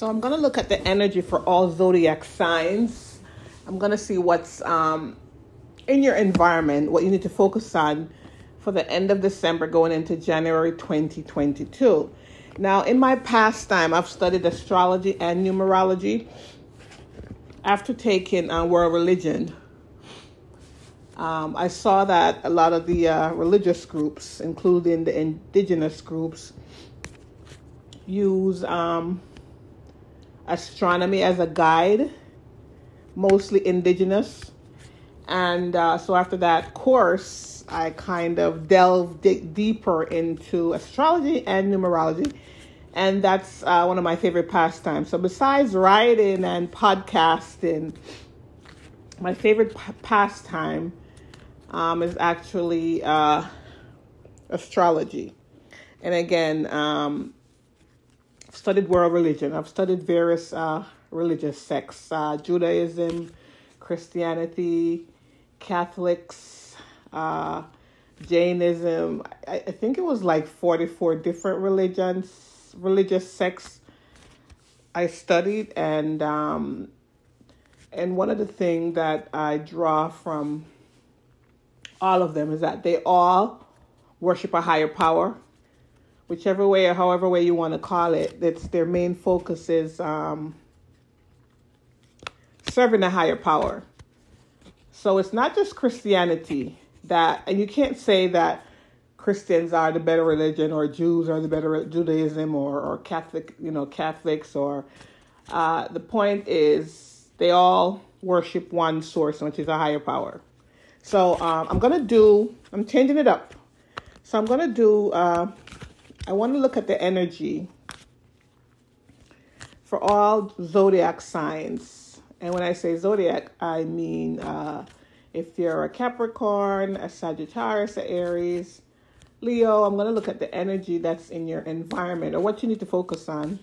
So I'm going to look at the energy for all zodiac signs. I'm going to see what's um, in your environment, what you need to focus on for the end of December going into January 2022. Now, in my past time, I've studied astrology and numerology. After taking uh, world religion, um, I saw that a lot of the uh, religious groups, including the indigenous groups, use um, astronomy as a guide, mostly indigenous. And uh, so after that course, I kind of delved d- deeper into astrology and numerology. And that's uh, one of my favorite pastimes. So besides writing and podcasting, my favorite p- pastime um, is actually uh, astrology. And again, um, Studied world religion. I've studied various uh, religious sects uh, Judaism, Christianity, Catholics, uh, Jainism. I, I, think it was like 44 different religions, religious sects I studied. And, um, and one of the things that I draw from all of them is that they all worship a higher power whichever way or however way you want to call it it's their main focus is um, serving a higher power so it's not just christianity that and you can't say that christians are the better religion or jews are the better judaism or, or catholic you know catholics or uh, the point is they all worship one source which is a higher power so um, I'm going to do, I'm changing it up. So I'm going to do, uh, I want to look at the energy for all zodiac signs. And when I say zodiac, I mean uh, if you're a Capricorn, a Sagittarius, Aries, Leo, I'm going to look at the energy that's in your environment or what you need to focus on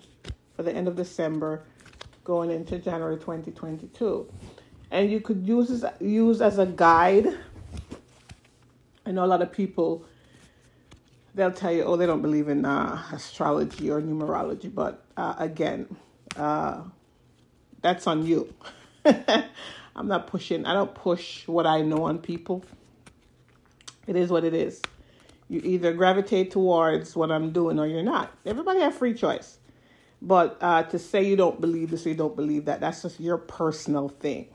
for the end of December going into January 2022 and you could use this use as a guide. I know a lot of people they'll tell you, oh, they don't believe in uh, astrology or numerology, but uh, again, uh, that's on you. I'm not pushing. I don't push what I know on people. It is what it is. You either gravitate towards what I'm doing or you're not. Everybody have free choice. But uh, to say you don't believe this or you don't believe that, that's just your personal thing.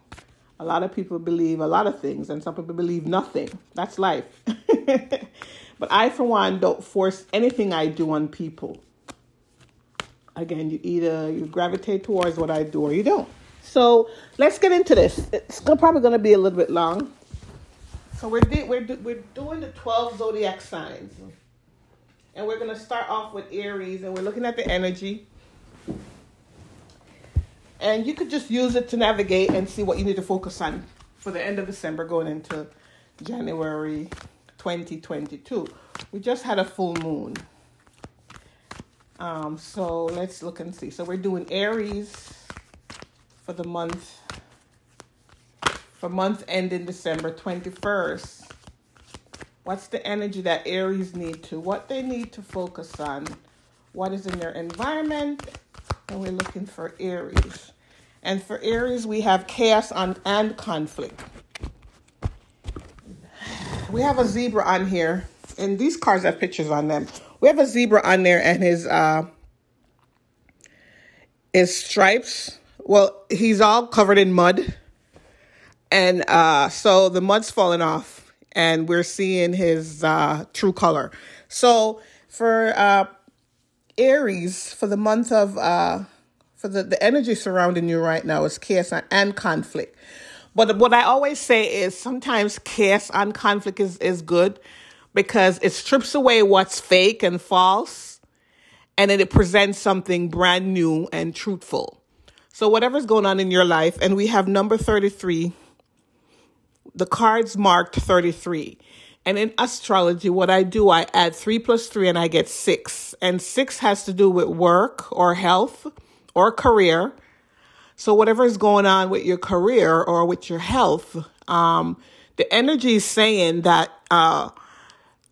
A lot of people believe a lot of things, and some people believe nothing. That's life. but I, for one, don't force anything I do on people. Again, you either you gravitate towards what I do or you don't. So let's get into this. It's probably going to be a little bit long. So we're we're we're doing the twelve zodiac signs, and we're going to start off with Aries, and we're looking at the energy and you could just use it to navigate and see what you need to focus on for the end of December going into January 2022. We just had a full moon. Um, so let's look and see. So we're doing Aries for the month for month ending December 21st. What's the energy that Aries need to what they need to focus on? What is in their environment and we're looking for Aries. And for Aries, we have chaos on, and conflict. We have a zebra on here, and these cards have pictures on them. We have a zebra on there, and his uh, his stripes. Well, he's all covered in mud, and uh, so the mud's falling off, and we're seeing his uh, true color. So for uh, Aries, for the month of uh, for the, the energy surrounding you right now is chaos and conflict. But what I always say is sometimes chaos and conflict is, is good because it strips away what's fake and false and then it presents something brand new and truthful. So whatever's going on in your life, and we have number 33, the cards marked 33. And in astrology, what I do, I add three plus three and I get six. And six has to do with work or health or career. So whatever is going on with your career or with your health, um, the energy is saying that uh,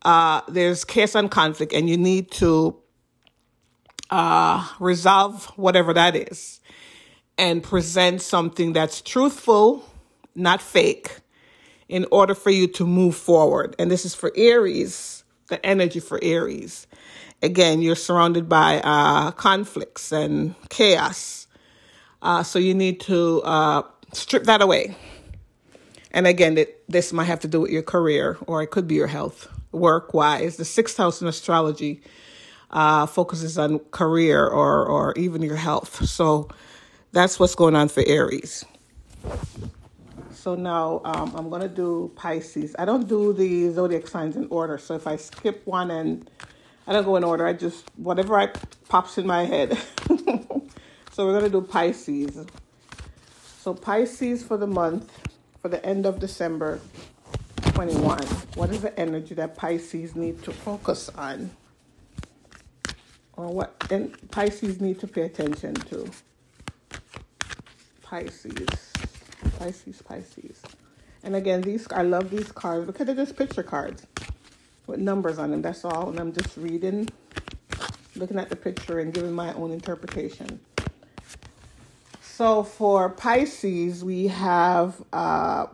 uh, there's chaos and conflict, and you need to uh, resolve whatever that is and present something that's truthful, not fake, in order for you to move forward. And this is for Aries, the energy for Aries. Again, you're surrounded by uh, conflicts and chaos. Uh, so you need to uh, strip that away. And again, it, this might have to do with your career or it could be your health, work wise. The sixth house in astrology uh, focuses on career or, or even your health. So that's what's going on for Aries. So now um, I'm going to do Pisces. I don't do the zodiac signs in order. So if I skip one and I don't go in order, I just, whatever I pops in my head. so we're going to do Pisces. So Pisces for the month, for the end of December 21. What is the energy that Pisces need to focus on? Or what and Pisces need to pay attention to? Pisces. Pisces, Pisces. And again, these I love these cards because they're just picture cards with numbers on them. That's all. And I'm just reading, looking at the picture and giving my own interpretation. So for Pisces, we have uh,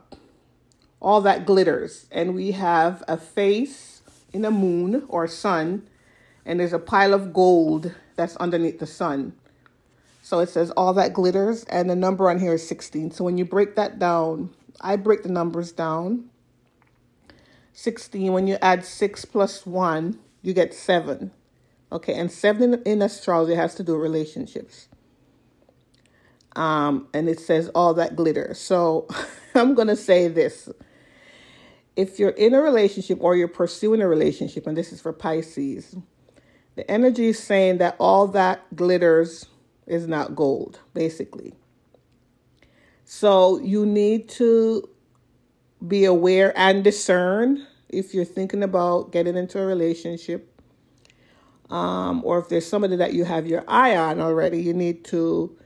all that glitters, and we have a face in a moon or sun, and there's a pile of gold that's underneath the sun. So it says all that glitters, and the number on here is 16. So when you break that down, I break the numbers down. 16, when you add 6 plus 1, you get 7. Okay, and 7 in astrology has to do with relationships um, and it says all that glitter. So I'm going to say this. If you're in a relationship or you're pursuing a relationship, and this is for Pisces, the energy is saying that all that glitters is not gold, basically. So you need to be aware and discern if you're thinking about getting into a relationship. Um, or if there's somebody that you have your eye on already, you need to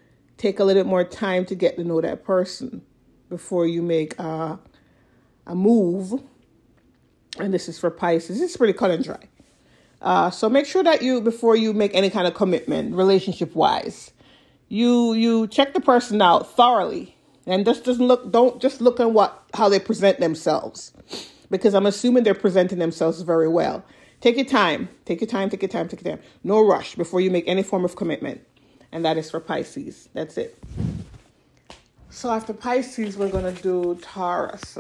take a little bit more time to get to know that person before you make uh, a move. And this is for Pisces. It's pretty cut and dry. Uh, so make sure that you before you make any kind of commitment, relationship wise, you you check the person out thoroughly and just doesn't look don't just look at what how they present themselves because I'm assuming they're presenting themselves very well. Take your time. Take your time. Take your time. Take your time. No rush before you make any form of commitment and that is for Pisces. That's it. So after Pisces, we're going to do Taurus.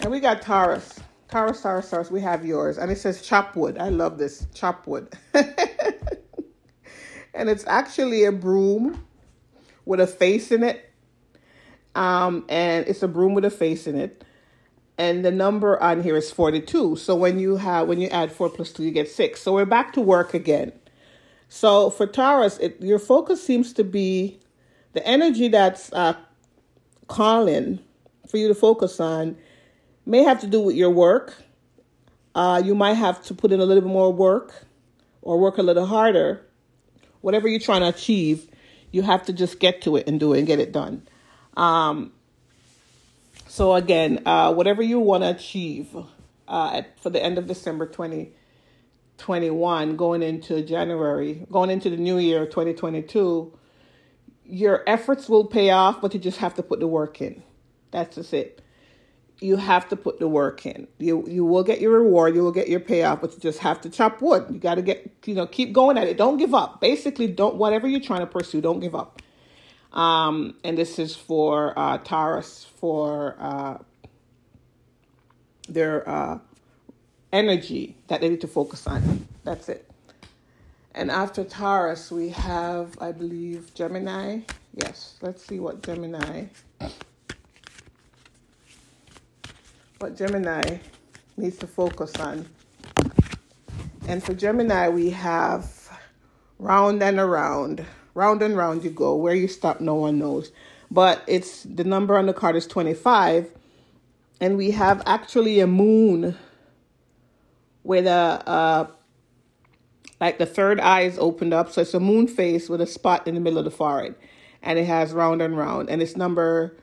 And we got Taurus. Taurus, Taurus, Taurus. We have yours. And it says chop wood. I love this. Chop wood. and it's actually a broom with a face in it. Um, and it's a broom with a face in it. And the number on here is 42. So when you have when you add 4 plus 2, you get 6. So we're back to work again. So for Taurus, it, your focus seems to be the energy that's uh, calling for you to focus on may have to do with your work. Uh, you might have to put in a little bit more work or work a little harder. Whatever you're trying to achieve, you have to just get to it and do it and get it done. Um, so again, uh, whatever you want to achieve uh, at, for the end of December 20, 21 going into January, going into the new year 2022, your efforts will pay off, but you just have to put the work in. That's just it. You have to put the work in. You you will get your reward, you will get your payoff, but you just have to chop wood. You got to get you know keep going at it. Don't give up. Basically, don't whatever you're trying to pursue, don't give up. Um, and this is for uh, Taurus for uh, their uh, energy that they need to focus on. That's it. And after Taurus, we have, I believe, Gemini. Yes, let's see what Gemini. What Gemini needs to focus on. And for Gemini, we have round and around. Round and round you go. Where you stop, no one knows. But it's the number on the card is 25. And we have actually a moon with a uh, like the third eye is opened up. So it's a moon face with a spot in the middle of the forehead. And it has round and round. And it's number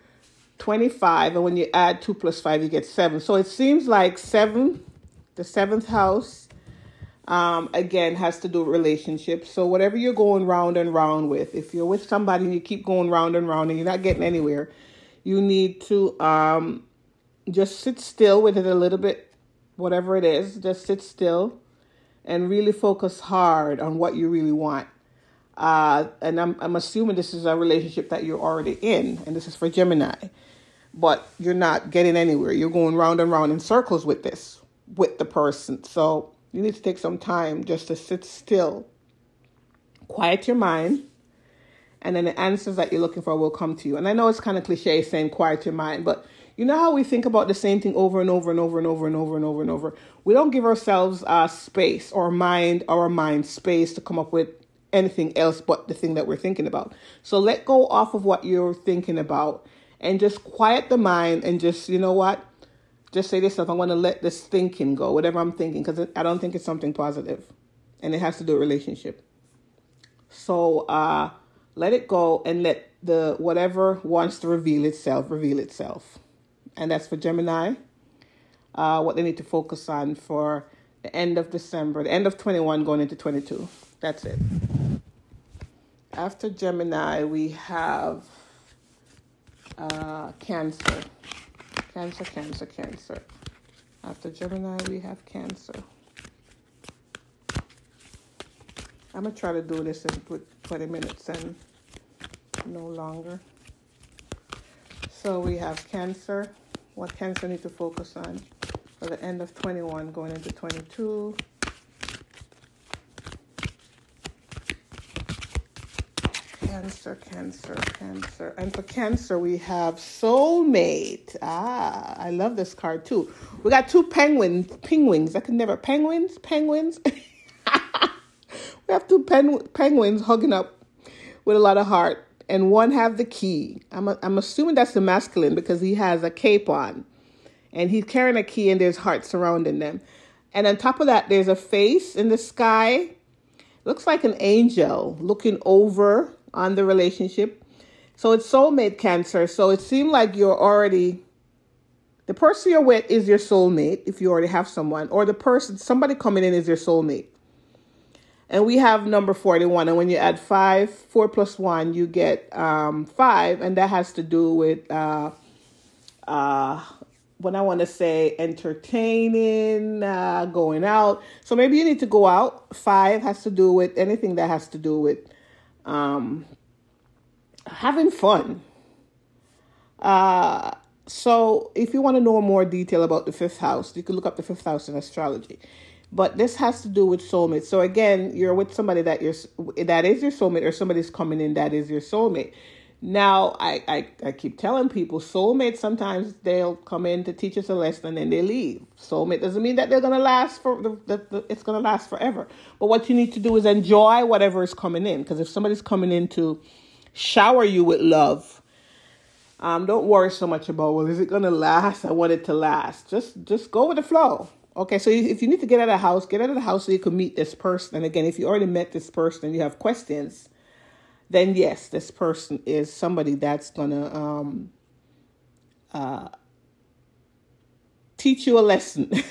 25. And when you add 2 plus 5, you get 7. So it seems like 7, the seventh house, um, again has to do with relationships. So whatever you're going round and round with, if you're with somebody and you keep going round and round and you're not getting anywhere, you need to um, just sit still with it a little bit, whatever it is. Just sit still and really focus hard on what you really want. Uh, and I'm I'm assuming this is a relationship that you're already in, and this is for Gemini, but you're not getting anywhere. You're going round and round in circles with this with the person. So you need to take some time just to sit still, quiet your mind, and then the answers that you're looking for will come to you. And I know it's kind of cliche saying quiet your mind, but you know how we think about the same thing over and over and over and over and over and over and over. We don't give ourselves uh, space or mind, our mind space to come up with anything else but the thing that we're thinking about. So let go off of what you're thinking about and just quiet the mind and just, you know what? just say this stuff. I'm going to let this thinking go, whatever I'm thinking, because I don't think it's something positive, and it has to do with relationship. So uh, let it go and let the whatever wants to reveal itself reveal itself, and that's for Gemini. Uh, what they need to focus on for the end of December, the end of 21 going into 22. That's it. After Gemini, we have uh, Cancer. Cancer, Cancer, Cancer. After Gemini, we have Cancer. I'm going to try to do this in 20 minutes and no longer. So we have Cancer. What Cancer need to focus on for the end of 21 going into 22. Cancer, Cancer, Cancer. And for Cancer, we have Soulmate. Ah, I love this card too. We got two penguins, penguins. I can never, penguins, penguins. we have two pen, penguins hugging up with a lot of heart. And one have the key. I'm, a, I'm assuming that's the masculine because he has a cape on. And he's carrying a key and there's hearts surrounding them. And on top of that, there's a face in the sky. Looks like an angel looking over on the relationship. So it's soulmate cancer. So it seemed like you're already the person you're with is your soulmate if you already have someone, or the person somebody coming in is your soulmate. And we have number 41. And when you add five, four plus one, you get um, five. And that has to do with uh, uh, when I want to say entertaining, uh, going out. So maybe you need to go out. Five has to do with anything that has to do with um, having fun. Uh, so, if you want to know more detail about the fifth house, you can look up the fifth house in astrology. But this has to do with soulmate. So again, you're with somebody that you're that is your soulmate, or somebody's coming in that is your soulmate. Now, I, I, I keep telling people, soulmates sometimes they'll come in to teach us a lesson and then they leave. Soulmate doesn't mean that they're gonna last for the, the, the it's gonna last forever. But what you need to do is enjoy whatever is coming in. Because if somebody's coming in to shower you with love, um, don't worry so much about well, is it gonna last? I want it to last. Just just go with the flow. Okay, so if you need to get out of the house, get out of the house so you can meet this person. And again, if you already met this person and you have questions then yes, this person is somebody that's gonna um, uh, teach you a lesson.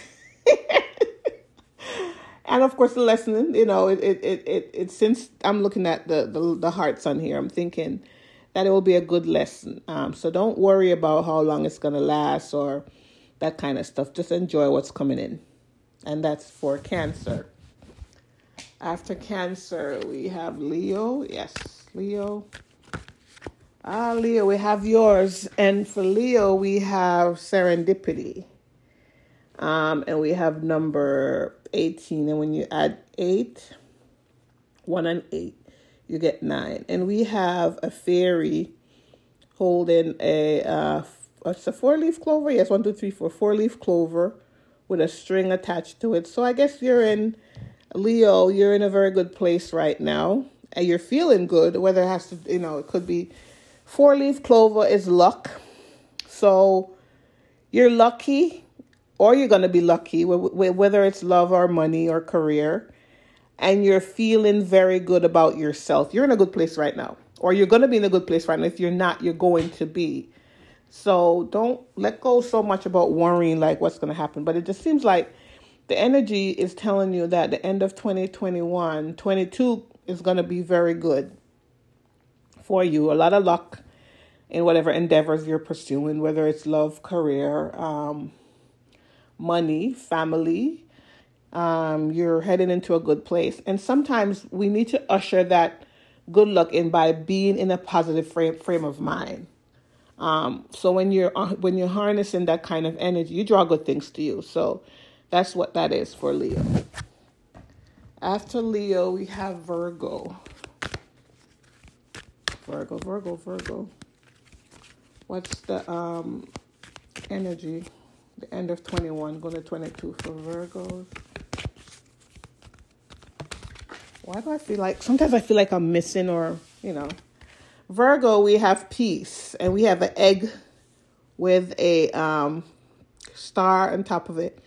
and of course, the lesson, you know, it it it it, it since I'm looking at the, the the hearts on here, I'm thinking that it will be a good lesson. Um, so don't worry about how long it's gonna last or that kind of stuff. Just enjoy what's coming in, and that's for Cancer. After Cancer, we have Leo. Yes. Leo. Ah, Leo, we have yours. And for Leo, we have serendipity. Um, and we have number 18. And when you add 8, 1 and 8, you get 9. And we have a fairy holding a, uh, it's a four leaf clover. Yes, one, two, three, four, four leaf clover with a string attached to it. So I guess you're in, Leo, you're in a very good place right now and you're feeling good, whether it has to, you know, it could be four leaf clover is luck. So you're lucky, or you're going to be lucky, whether it's love or money or career, and you're feeling very good about yourself. You're in a good place right now, or you're going to be in a good place right now. If you're not, you're going to be. So don't let go so much about worrying like what's going to happen. But it just seems like the energy is telling you that the end of 2021, 22 is going to be very good for you. A lot of luck in whatever endeavors you're pursuing, whether it's love, career, um, money, family. Um, you're heading into a good place. And sometimes we need to usher that good luck in by being in a positive frame, frame of mind. Um, so when you're uh, when you're harnessing that kind of energy, you draw good things to you. So that's what that is for Leo. After Leo, we have Virgo. Virgo, Virgo, Virgo. What's the um energy? The end of 21, going to 22 for Virgos. Why do I feel like sometimes I feel like I'm missing or, you know. Virgo, we have peace and we have an egg with a um, star on top of it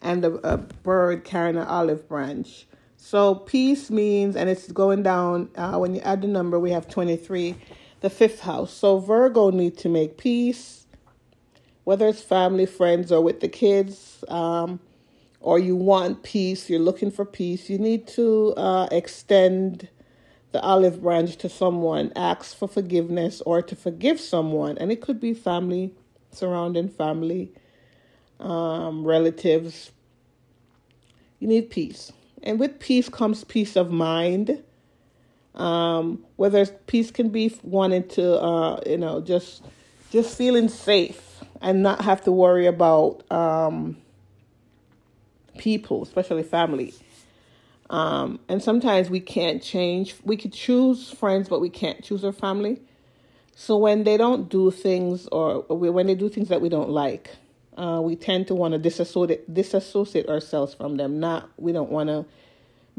and a, a bird carrying an olive branch. So peace means, and it's going down, uh, when you add the number, we have 23, the fifth house. So Virgo need to make peace, whether it's family, friends, or with the kids, um, or you want peace, you're looking for peace, you need to uh, extend the olive branch to someone, ask for forgiveness, or to forgive someone. And it could be family, surrounding family, um, relatives. You need peace. And with peace comes peace of mind. Um, whether peace can be wanting to, uh, you know, just just feeling safe and not have to worry about um, people, especially family. Um, and sometimes we can't change. We could choose friends, but we can't choose our family. So when they don't do things, or when they do things that we don't like, uh, we tend to want to disassociate disassociate ourselves from them. Not we don't want to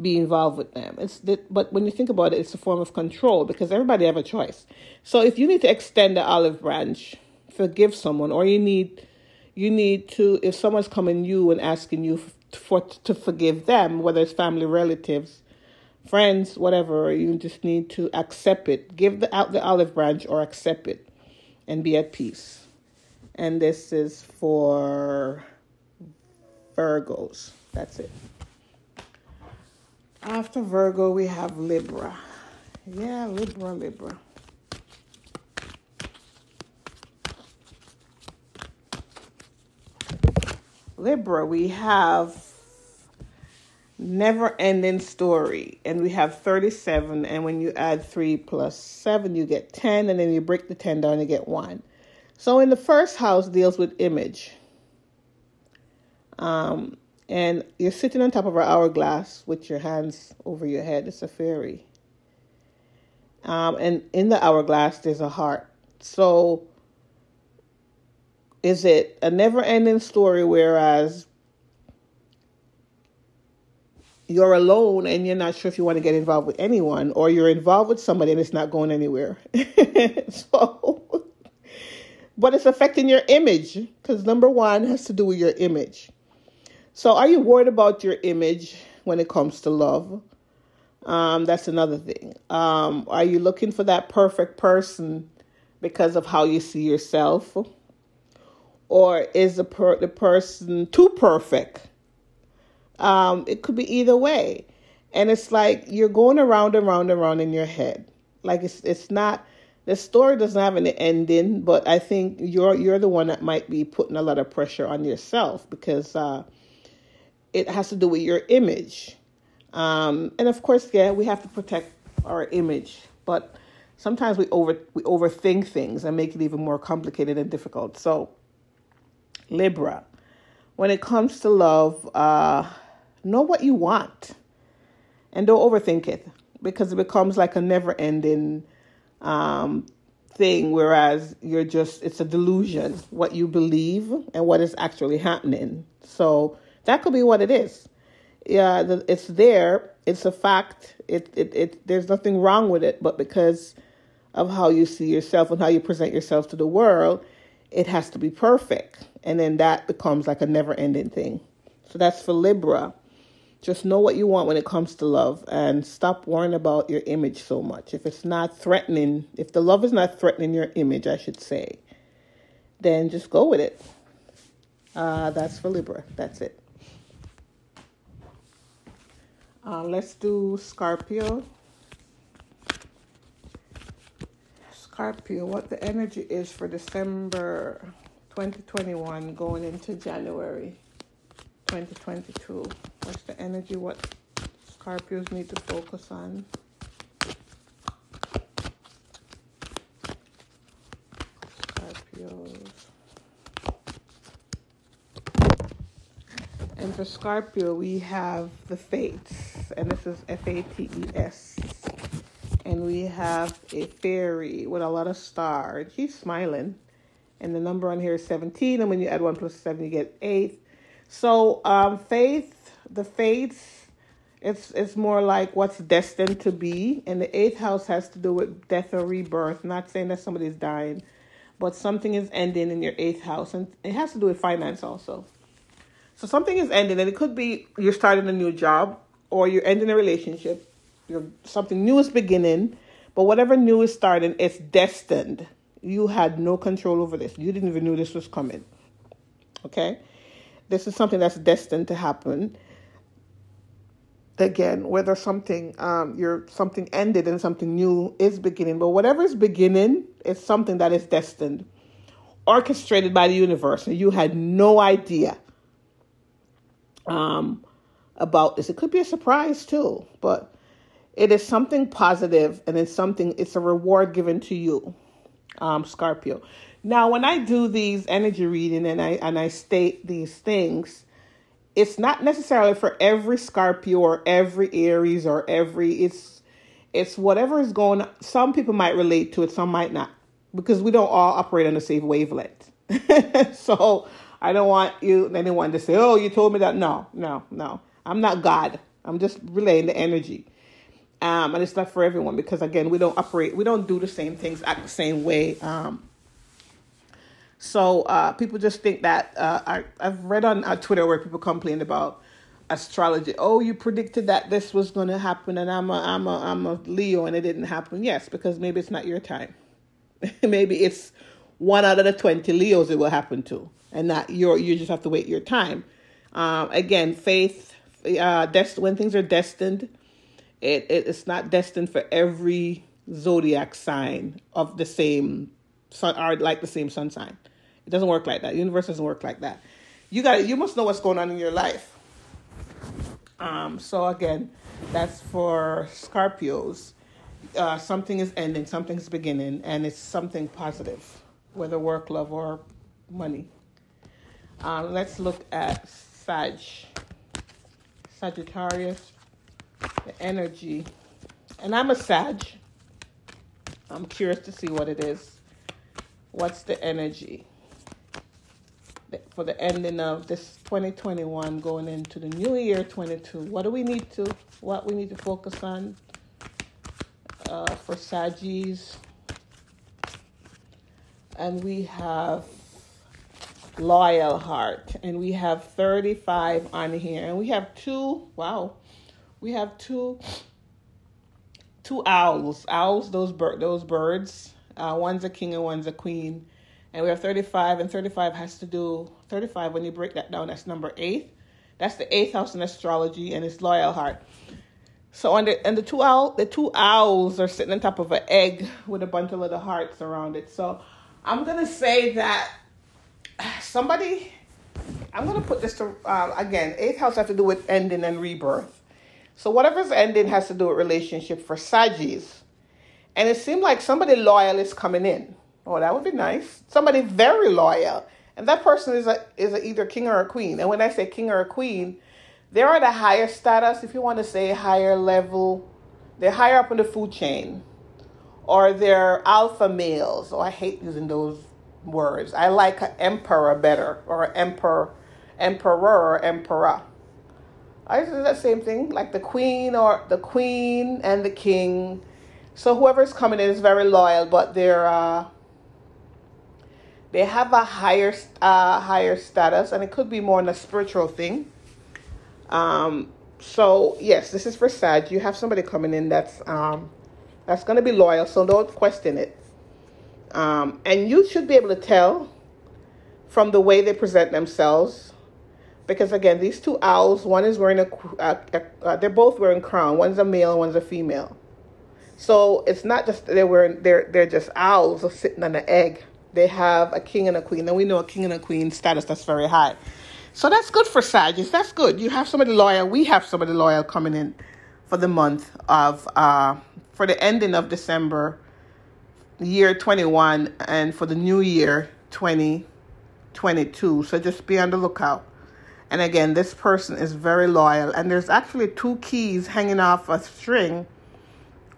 be involved with them. It's that, but when you think about it, it's a form of control because everybody have a choice. So if you need to extend the olive branch, forgive someone, or you need you need to if someone's coming you and asking you for to forgive them, whether it's family, relatives, friends, whatever. You just need to accept it. Give the out the olive branch or accept it, and be at peace and this is for Virgos. That's it. After Virgo, we have Libra. Yeah, Libra, Libra. Libra, we have never ending story and we have 37 and when you add 3 plus 7 you get 10 and then you break the 10 down you get 1 so in the first house deals with image. Um, and you're sitting on top of an hourglass with your hands over your head. It's a fairy. Um, and in the hourglass, there's a heart. So is it a never ending story whereas you're alone and you're not sure if you want to get involved with anyone or you're involved with somebody and it's not going anywhere so but it's affecting your image because number one has to do with your image. So, are you worried about your image when it comes to love? Um, that's another thing. Um, are you looking for that perfect person because of how you see yourself? Or is the, per- the person too perfect? Um, it could be either way. And it's like you're going around and around and around in your head. Like it's it's not the story doesn't have an ending, but I think you're you're the one that might be putting a lot of pressure on yourself because uh, it has to do with your image. Um, and of course, yeah, we have to protect our image, but sometimes we over we overthink things and make it even more complicated and difficult. So, Libra, when it comes to love, uh, know what you want, and don't overthink it because it becomes like a never-ending um, thing, whereas you're just, it's a delusion, what you believe and what is actually happening. So that could be what it is. Yeah, it's there. It's a fact. It, it, it, there's nothing wrong with it, but because of how you see yourself and how you present yourself to the world, it has to be perfect. And then that becomes like a never ending thing. So that's for Libra. Just know what you want when it comes to love and stop worrying about your image so much. If it's not threatening, if the love is not threatening your image, I should say, then just go with it. Uh, that's for Libra. That's it. Uh, let's do Scorpio. Scorpio, what the energy is for December 2021 going into January 2022. What's the energy? What Scorpios need to focus on? Scorpios. And for Scorpio, we have the Fates, and this is F A T E S. And we have a fairy with a lot of stars. She's smiling. And the number on here is 17. And when you add 1 plus 7, you get 8. So, um, faith, the fates, it's, it's more like what's destined to be. And the eighth house has to do with death or rebirth. Not saying that somebody's dying, but something is ending in your eighth house. And it has to do with finance also. So something is ending, and it could be you're starting a new job or you're ending a relationship. You're, something new is beginning, but whatever new is starting, it's destined. You had no control over this. You didn't even know this was coming. Okay? This is something that's destined to happen. Again, whether something um you're something ended and something new is beginning, but whatever is beginning is something that is destined, orchestrated by the universe, and you had no idea um, about this. It could be a surprise too, but it is something positive and it's something, it's a reward given to you, um, Scorpio. Now, when I do these energy reading and I and I state these things, it's not necessarily for every Scorpio or every Aries or every it's it's whatever is going on. Some people might relate to it, some might not, because we don't all operate on the same wavelength. so I don't want you anyone to say, "Oh, you told me that." No, no, no. I'm not God. I'm just relaying the energy. Um, and it's not for everyone because again, we don't operate, we don't do the same things, act the same way. Um, so uh, people just think that uh, I, I've read on uh, Twitter where people complain about astrology. Oh, you predicted that this was going to happen, and I'm a I'm a I'm a Leo, and it didn't happen. Yes, because maybe it's not your time. maybe it's one out of the twenty Leos it will happen to and not your you just have to wait your time um, again faith uh dest- when things are destined it, it it's not destined for every zodiac sign of the same sun or like the same sun sign. It doesn't work like that. The universe doesn't work like that. You got you must know what's going on in your life. Um so again that's for scorpios. Uh, something is ending something's beginning and it's something positive whether work love or money. Um, let's look at Sag, Sagittarius, the energy. And I'm a Sag. I'm curious to see what it is. What's the energy for the ending of this 2021 going into the new year 22? What do we need to, what we need to focus on uh, for Saggies? And we have loyal heart and we have 35 on here and we have two wow we have two two owls. Owls those bird those birds. Uh, one's a king and one's a queen. And we have 35 and 35 has to do 35 when you break that down that's number eight. That's the eighth house in astrology and it's loyal heart. So on the and the two owl the two owls are sitting on top of an egg with a bunch of little hearts around it. So i'm gonna say that somebody, I'm to put this to, uh, again, eighth house has to do with ending and rebirth. So whatever's ending has to do with relationship for Saggies. And it seemed like somebody loyal is coming in. Oh, that would be nice. Somebody very loyal. And that person is a, is a either king or a queen. And when I say king or a queen, they're at a higher status, if you want to say higher level. They're higher up in the food chain. Or they're alpha males. Oh, I hate using those words. I like emperor better, or emperor, emperor, emperor. I do the same thing, like the queen or the queen and the king. So whoever's coming in is very loyal, but they're uh, they have a higher uh, higher status, and it could be more in a spiritual thing. Um, so yes, this is for Sag. You have somebody coming in that's um, that's going to be loyal, so don't question it. Um, and you should be able to tell from the way they present themselves because again, these two owls, one is wearing a, a, a, a they're both wearing crown. One's a male, one's a female. So it's not just they're wearing they're they're just owls sitting on an egg. They have a king and a queen. And we know a king and a queen status that's very high. So that's good for Sagittarius. That's good. You have somebody loyal. We have somebody loyal coming in for the month of uh for the ending of December year 21 and for the new year 2022. So just be on the lookout. And again, this person is very loyal. And there's actually two keys hanging off a string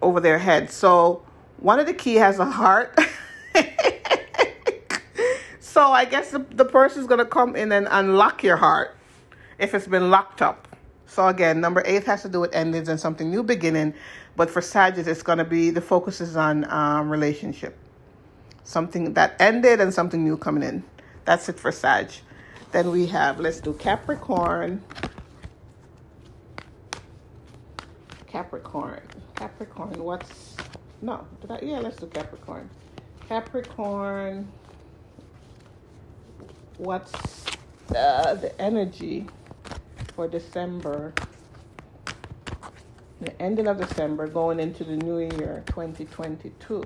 over their head. So one of the key has a heart. so I guess the, the person is going to come in and unlock your heart if it's been locked up. So again, number eight has to do with endings and something new beginning. But for Sagittarius, it's going to be the focus is on um, relationship. Something that ended and something new coming in. That's it for Sag. Then we have, let's do Capricorn. Capricorn. Capricorn, what's, no, did I, yeah, let's do Capricorn. Capricorn, what's uh, the energy for December? The ending of December going into the new year 2022.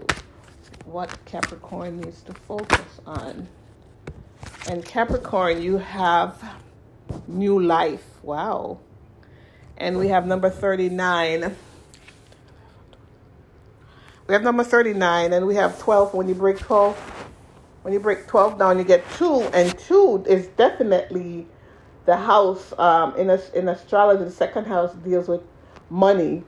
What Capricorn needs to focus on. And Capricorn, you have new life. Wow. And we have number 39. We have number 39 and we have 12. When you break 12, when you break 12 down, you get 2. And 2 is definitely the house um, in, in astrology. The second house deals with money.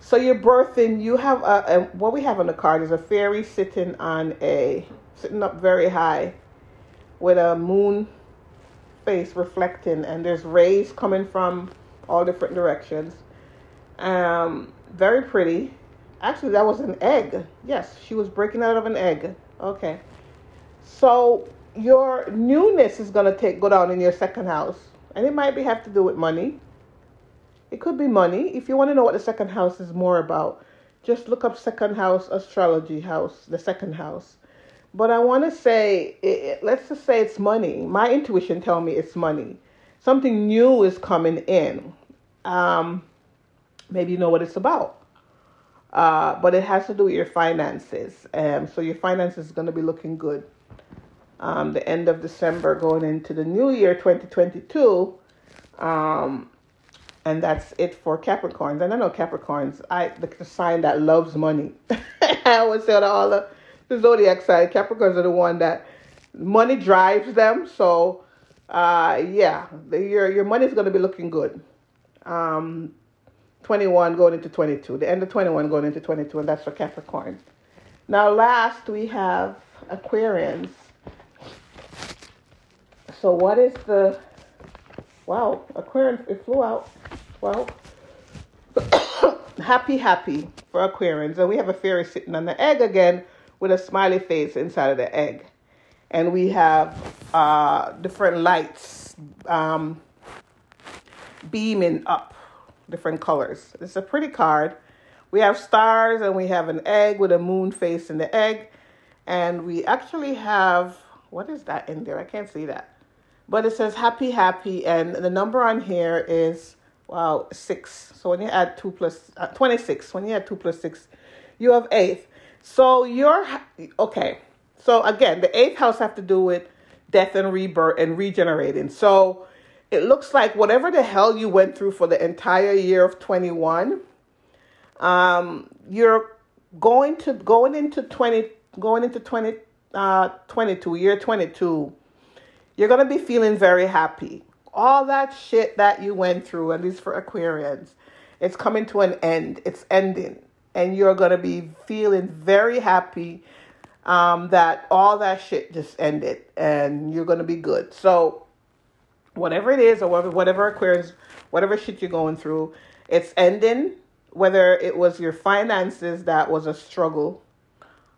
So you're birthing, you have a, a what we have on the card is a fairy sitting on a sitting up very high with a moon face reflecting and there's rays coming from all different directions. Um very pretty. Actually that was an egg. Yes she was breaking out of an egg. Okay. So your newness is going to take go down in your second house and it might be have to do with money. It could be money. If you want to know what the second house is more about just look up second house astrology house the second house but I want to say, it, let's just say it's money. My intuition tell me it's money. Something new is coming in. Um, maybe you know what it's about. Uh, but it has to do with your finances. Um, so your finances is going to be looking good. Um, the end of December going into the new year 2022. Um, and that's it for Capricorns. And I know Capricorns, I the, the sign that loves money. I always say to all the the zodiac sign. Capricorns are the one that money drives them. So, uh, yeah, the, your your money is going to be looking good. Um, 21 going into 22. The end of 21 going into 22, and that's for Capricorn. Now, last we have Aquarians. So, what is the wow? Aquarian, it flew out. Well, happy, happy for Aquarians, and we have a fairy sitting on the egg again with a smiley face inside of the egg. And we have uh, different lights um, beaming up, different colors. It's a pretty card. We have stars and we have an egg with a moon face in the egg. And we actually have, what is that in there? I can't see that. But it says happy, happy. And the number on here is, wow, six. So when you add two plus, uh, 26, when you add two plus six, you have eight. So you're okay. So again, the eighth house have to do with death and rebirth and regenerating. So it looks like whatever the hell you went through for the entire year of 21, um, you're going to going into 20 going into 20 uh 22 year 22 you're going to be feeling very happy all that shit that you went through at least for aquarians it's coming to an end it's ending and you're going to be feeling very happy um, that all that shit just ended and you're going to be good. So, whatever it is, or whatever, whatever Aquarius, whatever shit you're going through, it's ending. Whether it was your finances that was a struggle,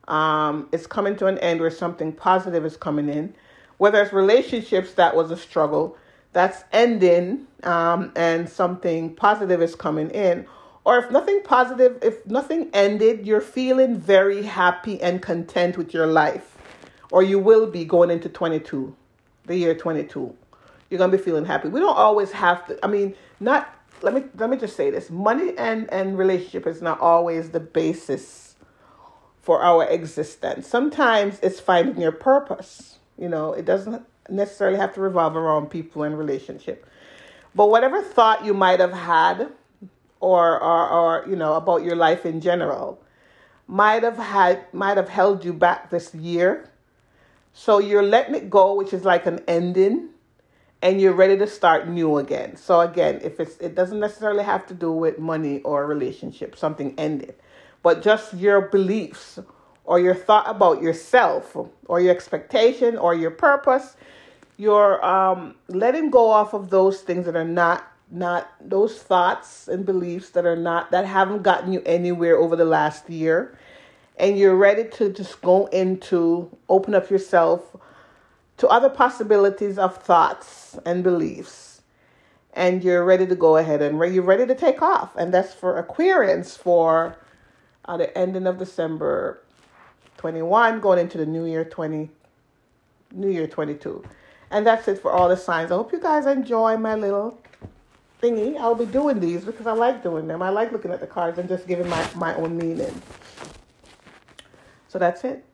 um, it's coming to an end where something positive is coming in. Whether it's relationships that was a struggle, that's ending um, and something positive is coming in or if nothing positive, if nothing ended, you're feeling very happy and content with your life, or you will be going into 22, the year 22. you're gonna be feeling happy. We don't always have to. I mean, not. Let me let me just say this: money and and relationship is not always the basis for our existence. Sometimes it's finding your purpose. You know, it doesn't necessarily have to revolve around people and relationship. But whatever thought you might have had, or or or you know about your life in general, might have had might have held you back this year. So you're letting it go, which is like an ending and you're ready to start new again. So again, if it's it doesn't necessarily have to do with money or relationship, something ended, but just your beliefs or your thought about yourself or your expectation or your purpose, you're um, letting go off of those things that are not not those thoughts and beliefs that are not that haven't gotten you anywhere over the last year and you're ready to just go into open up yourself to other possibilities of thoughts and beliefs. And you're ready to go ahead and you're ready to take off. And that's for Aquarians for uh, the ending of December 21, going into the New Year 20, New Year 22. And that's it for all the signs. I hope you guys enjoy my little thingy. I'll be doing these because I like doing them. I like looking at the cards and just giving my, my own meaning. So that's it.